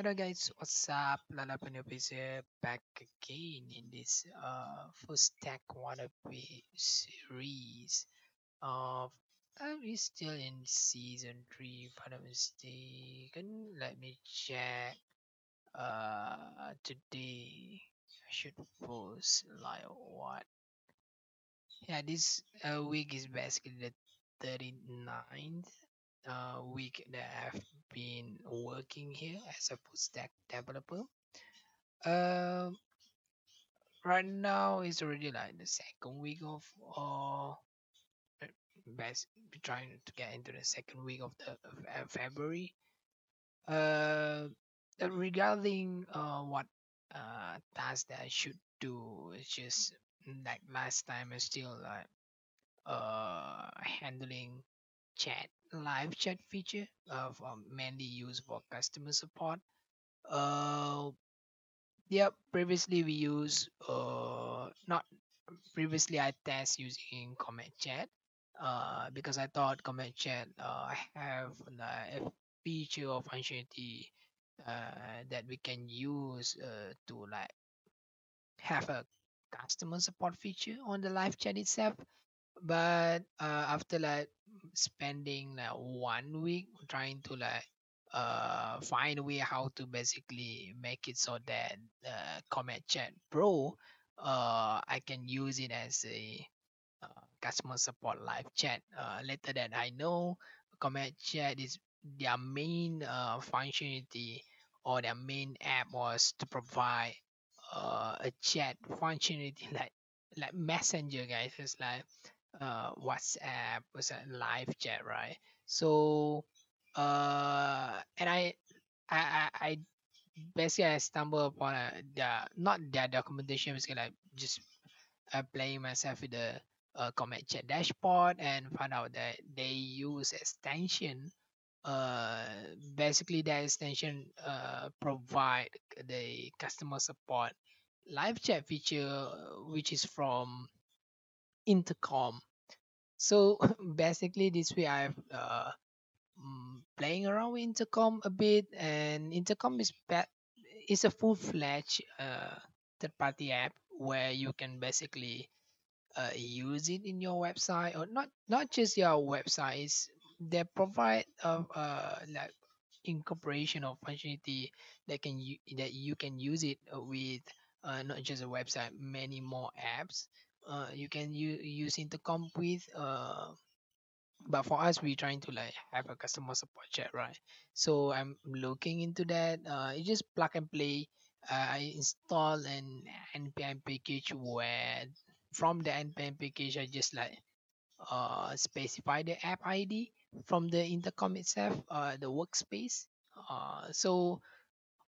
Hello guys, what's up? Lalapan is here back again in this uh full stack wannabe series of uh, we still in season three if I'm not mistaken. Let me check. Uh today I should post like what? Yeah, this uh, week is basically the 39th uh, week that I've been working here as a full stack developer. Um, right now it's already like the second week of uh, best trying to get into the second week of the uh, February. Uh, regarding uh what uh task that I should do, it's just like last time I still like uh handling chat live chat feature um, mainly used for customer support. Uh yeah previously we use uh not previously i test using CometChat uh because i thought CometChat uh have a feature or functionality uh that we can use uh to like have a customer support feature on the live chat itself but uh, after like spending like one week trying to like uh find a way how to basically make it so that uh, CometChat pro uh i can use it as a uh, customer support live chat. Uh, later that i know comment chat is their main uh, functionality or their main app was to provide uh, a chat functionality like like messenger guys. It's like uh whatsapp was a live chat right? So uh and i i i, I basically i stumble upon a, their not their documentation like just uh, playing myself with the uh, CometChat dashboard and found out that they use extension uh basically that extension uh provide the customer support live chat feature uh, which is from intercom. So basically this way i've uh mm, playing around with intercom a bit and intercom is is a full-fledged uh third party app where you can basically uh, use it in your website or not not just your websites they provide of uh like incorporation of functionality that can you that you can use it uh, with uh, not just a website many more apps uh, you can u- use intercom with uh but for us we're trying to like have a customer support chat right? So i'm looking into that uh you just plug and play. Uh, i install an npm package where from the npm package i just like uh specify the app id from the intercom itself uh the workspace. Uh so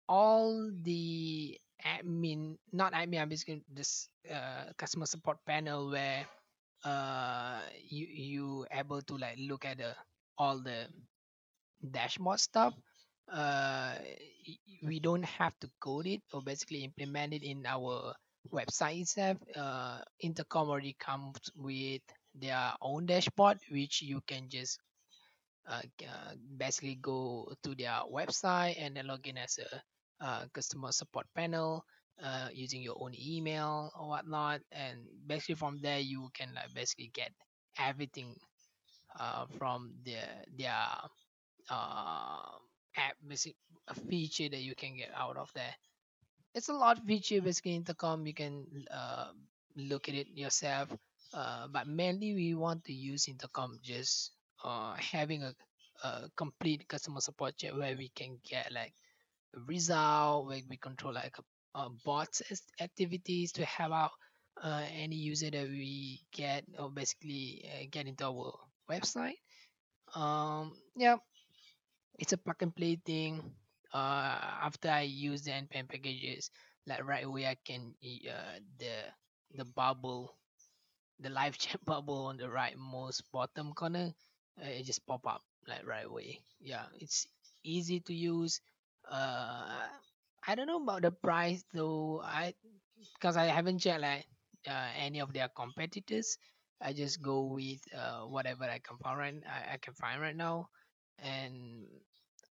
all the admin not admin i'm basically this uh customer support panel where uh you you able to like look at the all the dashboard stuff. Uh we don't have to code it or basically implement it in our website itself. Uh intercom already comes with their own dashboard which you can just uh, uh, basically go to their website and then log in as a uh, customer support panel uh, using your own email or whatnot. And basically from there you can like basically get everything uh, from their their uh, app basic a feature that you can get out of there. It's a lot feature basically intercom. You can uh, look at it yourself. Uh, but mainly we want to use intercom just uh, having a, a complete customer support chat where we can get like result where we control like a bots activities to have out uh, any user that we get or basically uh, get into our website um yeah it's a plug and play thing. Uh, after I use the npm packages, like right away I can uh the the bubble, the live chat bubble on the right most bottom corner, uh, it just pop up like right away. Yeah, it's easy to use. Uh, I don't know about the price though. I because I haven't checked like uh, any of their competitors. I just go with uh, whatever I can find right I, I can find right now, and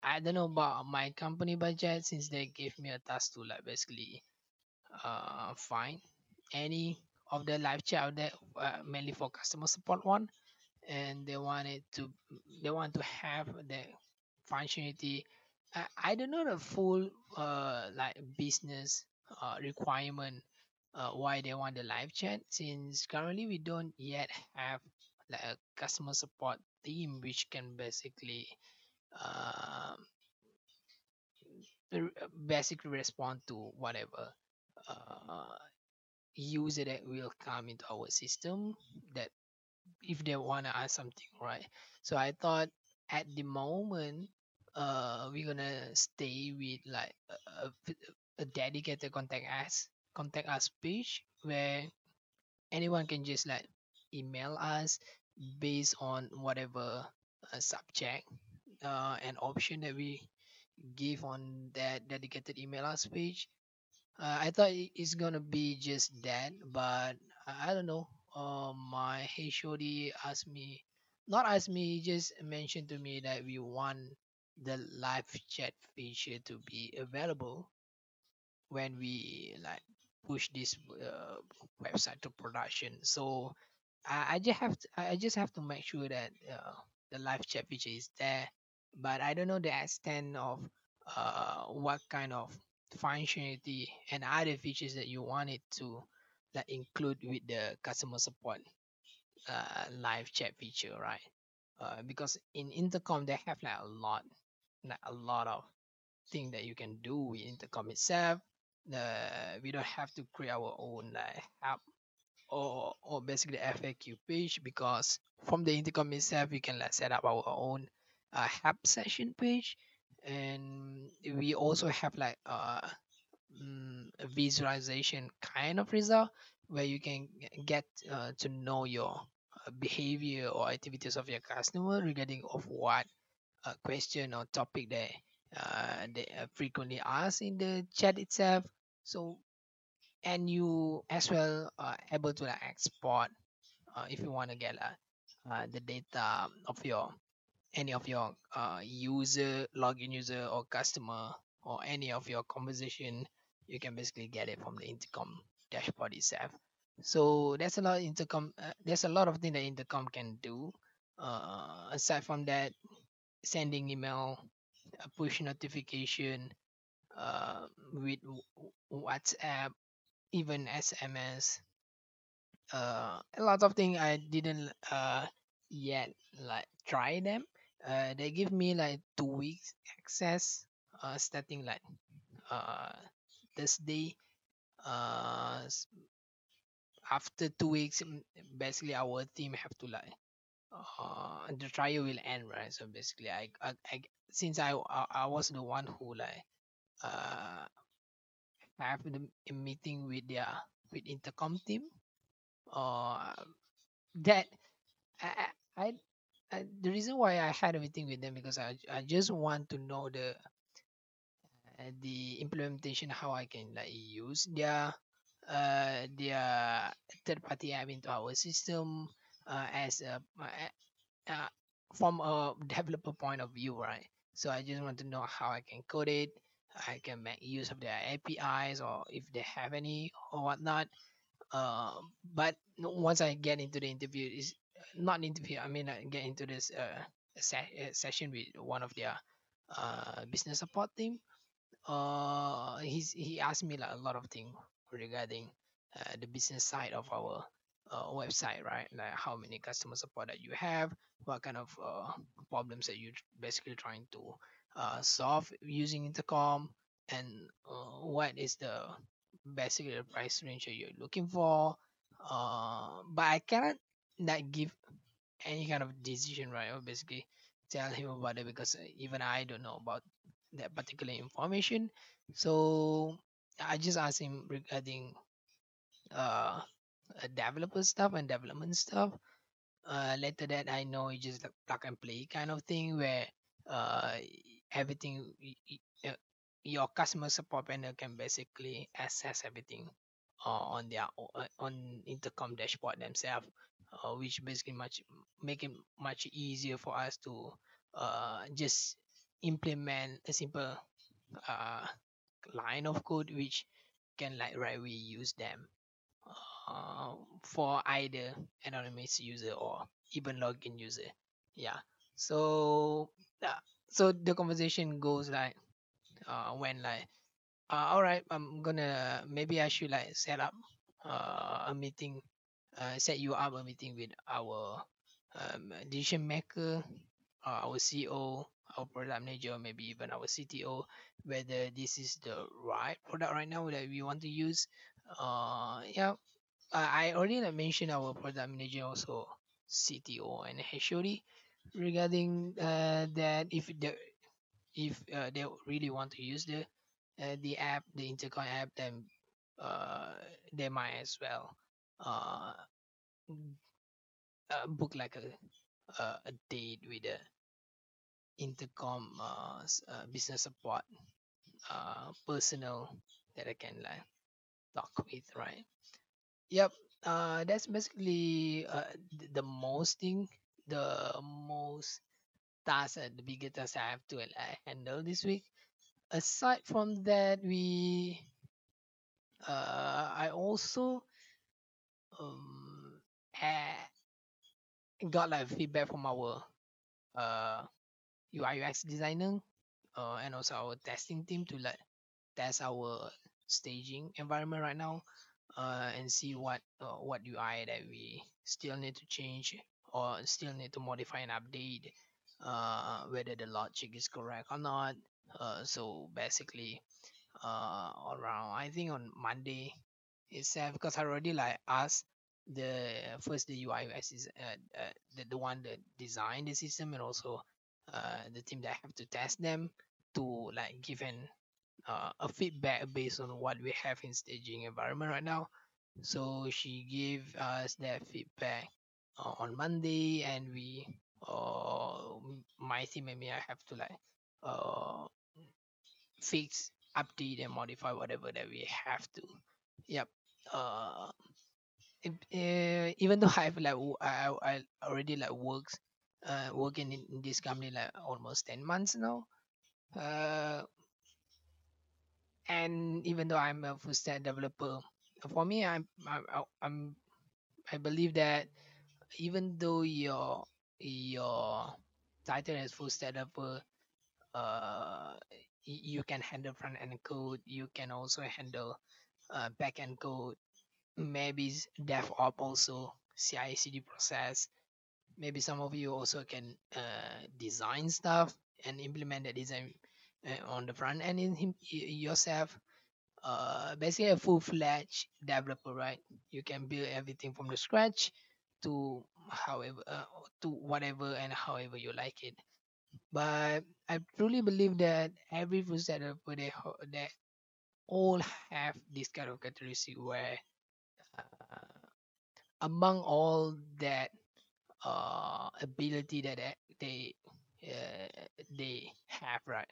I don't know about my company budget since they gave me a task to like basically uh find any of the live chat out there uh, mainly for customer support one and they wanted to they want to have the functionality I, I don't know the full uh like business uh requirement uh why they want the live chat since currently we don't yet have like a customer support team which can basically um basically respond to whatever uh user that will come into our system that if they want to ask something right? So i thought at the moment uh we're gonna stay with like a, a dedicated contact us contact us page where anyone can just like email us based on whatever uh, subject uh, and option that we give on that dedicated email us page uh, I thought it's gonna be just that, but I don't know. Uh, my HOD asked me, not asked me, just mentioned to me that we want the live chat feature to be available when we like push this uh, website to production. So I, I just have to, I just have to make sure that uh, the live chat feature is there. But I don't know the extent of uh, what kind of functionality and other features that you wanted to like include with the customer support uh, live chat feature, right? Uh, because in intercom they have like a lot, like a lot of thing that you can do with intercom itself. Uh, we don't have to create our own app or or basically FAQ page because from the intercom itself we can like set up our own uh, session page and we also have like uh mm, a visualization kind of result where you can get uh, to know your uh, behavior or activities of your customer regarding of what uh, question or topic that uh, they uh, frequently ask in the chat itself. So and you as well are able to like export uh, if you want to get uh, the data of your any of your user login user or customer or any of your conversation you can basically get it from the intercom dashboard itself. So there's a lot of intercom uh, there's a lot of things that intercom can do. Uh, aside from that sending email uh, push notification uh, with whatsapp even sms uh a lot of things I didn't uh yet like try them. Uh they give me like two weeks access uh starting like uh Thursday. Uh after two weeks mm, basically our team have to like uh the trial will end right? So basically I, I, I since I, I I was the one who like uh have the a meeting with their with intercom team uh that I, I, I the reason why I had a meeting with them because I, I just want to know the uh, the implementation how I can like use their uh their third party app into our system as a uh, uh, from a developer point of view right so I just want to know how I can code it I can make use of their APIs or if they have any or whatnot uh, but once I get into the interview, is not interview. I mean, I get into this uh, se- uh, session with one of their uh business support team. Uh, he's he asked me like a lot of things regarding uh, the business side of our uh, website, right? Like how many customer support that you have, what kind of uh, problems that you basically trying to uh, solve using intercom, and uh, what is the basically the price range that you're looking for. Uh, but I cannot like give any kind of decision, right? Or basically tell him about it because uh, even I don't know about that particular information. So I just asked him regarding uh developer stuff and development stuff. Uh, later that I know it's just like plug and play kind of thing where uh everything uh, your customer support panel can basically access everything uh, on their uh, on intercom dashboard themselves, uh, which basically much make it much easier for us to uh just implement a simple uh, line of code which can like right we use them uh, for either anonymous user or even login user. Yeah. So uh, so the conversation goes like uh, when like uh, all right i'm gonna maybe i should like set up uh, a meeting uh, set you up a meeting with our um, decision maker uh, our ceo our product manager maybe even our cto whether this is the right product right now that we want to use. Uh yeah I I already mentioned our product manager also CTO and HOD regarding uh, that if the if uh, they really want to use the uh, the app the intercom app then uh, they might as well uh, uh, book like a uh, a date with the intercom uh, uh, business support uh, personnel that I can like talk with right Yep. Uh, that's basically uh, th- the most thing, the most task, uh, the biggest task I have to uh, handle this week. Aside from that, we, uh, I also um ha- got like feedback from our uh UI UX designer, uh, and also our testing team to like test our staging environment right now uh, and see what uh, what UI that we still need to change or still need to modify and update uh, whether the logic is correct or not. Uh, so basically uh, around I think on Monday itself because I already like asked the first the UI is uh, uh, the, the one that designed the system and also uh, the team that have to test them to like give an uh, a feedback based on what we have in staging environment right now. So she gave us that feedback uh, on Monday, and we, uh, my team and me, I have to like uh, fix, update, and modify whatever that we have to. Yep. Uh, eh, even though I've like I, I already like works uh working in, in this company like almost 10 months now uh and even though I'm a full stack developer, for me, I'm I'm I- I'm I believe that even though your your title is full stack developer, uh, you can handle front end code, you can also handle uh, back end code, maybe DevOps also, CI/CD process. Maybe some of you also can uh, design stuff and implement the design on the front. End in him, yourself uh basically a full-fledged developer right? You can build everything from the scratch to however uh, to whatever and however you like it. But i truly believe that every full developer they, they all have this kind of characteristic where uh, among all that uh ability that they, uh, they have right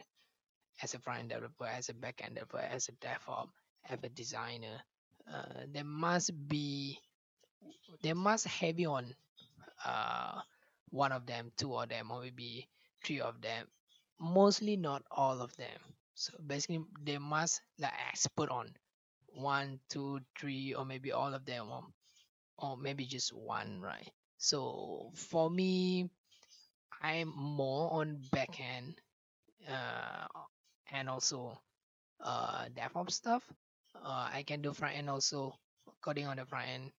as a front-end developer, as a back-end developer, as a DevOps, as a designer, uh, there must be they must heavy on uh, one of them, two of them, or maybe three of them. Mostly not all of them. So basically, they must like expert on one, two, three, or maybe all of them, or, or maybe just one, right? So for me, I'm more on backend uh, and also uh DevOps stuff. Uh, I can do front end also coding on the front end.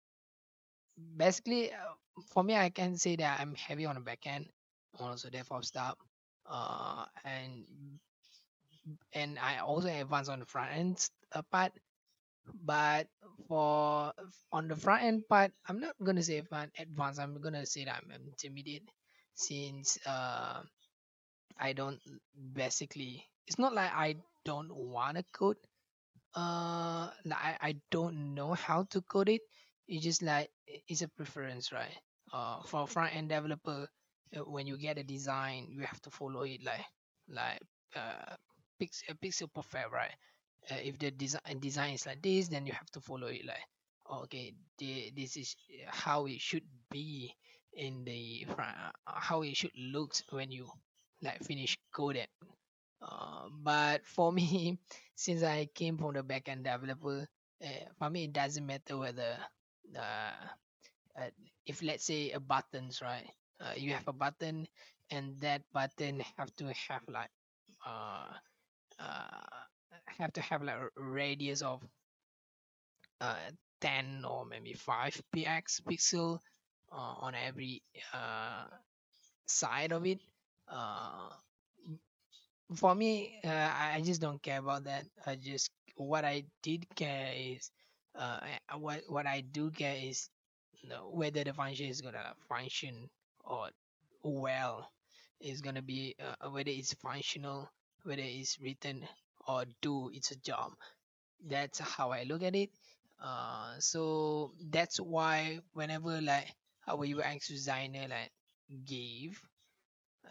Basically, uh, for me, I can say that I'm heavy on the back end, also DevOps stuff. Uh, and and I also advance on the front end uh, part. But for on the front end part, I'm not gonna say advanced. I'm gonna say that I'm intermediate, since uh I don't basically. It's not like I don't wanna code Uh, like I, I don't know how to code it. It's just like it's a preference, right? Uh, for front end developer, uh, when you get a design, you have to follow it like like uh pixel pixel perfect, right? Uh, if the design design is like this, then you have to follow it like okay, the, this is how it should be in the front, uh, how it should look when you like finish code it Uh, but for me, since I came from the backend developer, uh, for me it doesn't matter whether uh, uh, if let's say a buttons right, uh, you have a button and that button have to have like uh, have to have like a radius of uh, 10 or maybe 5 px pixel on every uh, side of it for me uh, i just don't care about that. I just what i did care is uh, what what i do care is you know, whether the function is gonna function or well is gonna be uh, whether it's functional whether it's written or do its a job. That's how i look at it. Uh so that's why whenever like our ux designer like gave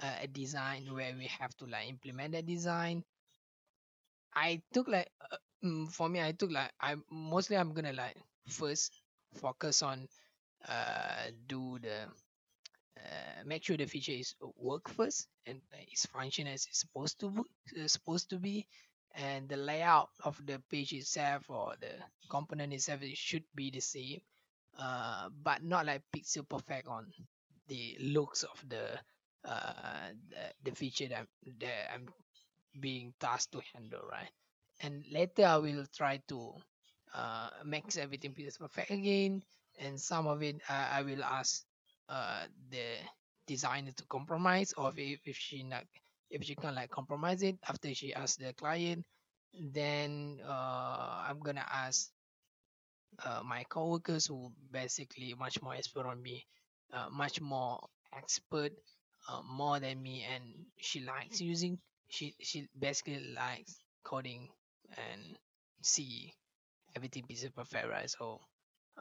uh, a design where we have to like implement that design. I took like uh, mm, for me i took like i mostly i'm gonna like first focus on uh do the uh, make sure the feature is uh, work first and is function as it's supposed to wo- uh, supposed to be. And the layout of the page itself or the component itself it should be the same uh, but not like pixel perfect on the looks of the uh, the, the feature that, I'm- that I'm being tasked to handle right? And later I will try to uh, everything perfect again and some of it uh, I will ask uh, the designer to compromise or if, if she not if she can like compromise it after she asks the client then uh, I'm gonna ask uh, my coworkers who basically much more expert on me uh, much more expert uh, more than me and she likes using she she basically likes coding and see everything pieces perfect right? So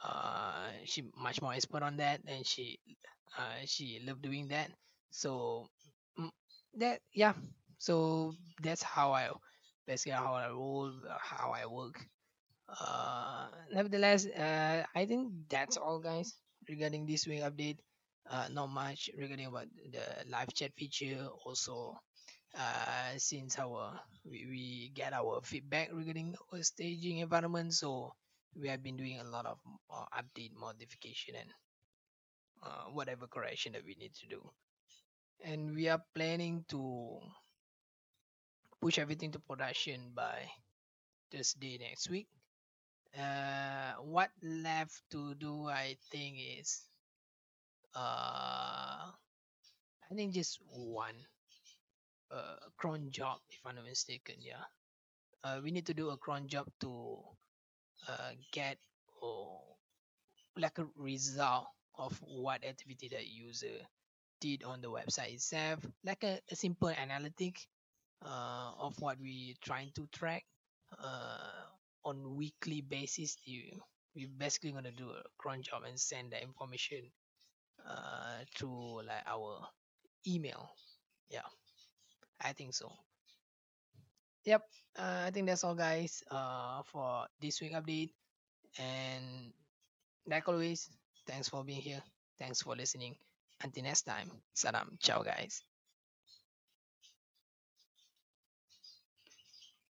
uh she much more expert on that and she uh she love doing that. So mm, that yeah. So that's how i basically how i roll how i work. Uh nevertheless uh i think that's all guys regarding this week update uh not much regarding about the live chat feature. Also uh since our we, we get our feedback regarding our staging environment so we have been doing a lot of uh, update modification and uh, whatever correction that we need to do. And we are planning to push everything to production by thursday next week. Uh what left to do i think is uh i think just one uh cron job if i'm not mistaken yeah. Uh, we need to do a cron job to uh, get oh, like a result of what activity that user did on the website itself. Like a, a simple analytic uh, of what we trying to track uh, on weekly basis you we basically gonna do a cron job and send the information uh, through like our email. Yeah i think so. Yep uh, i think that's all guys uh, for this week update. And like always thanks for being here. Thanks for listening. Until next time salam. Ciao guys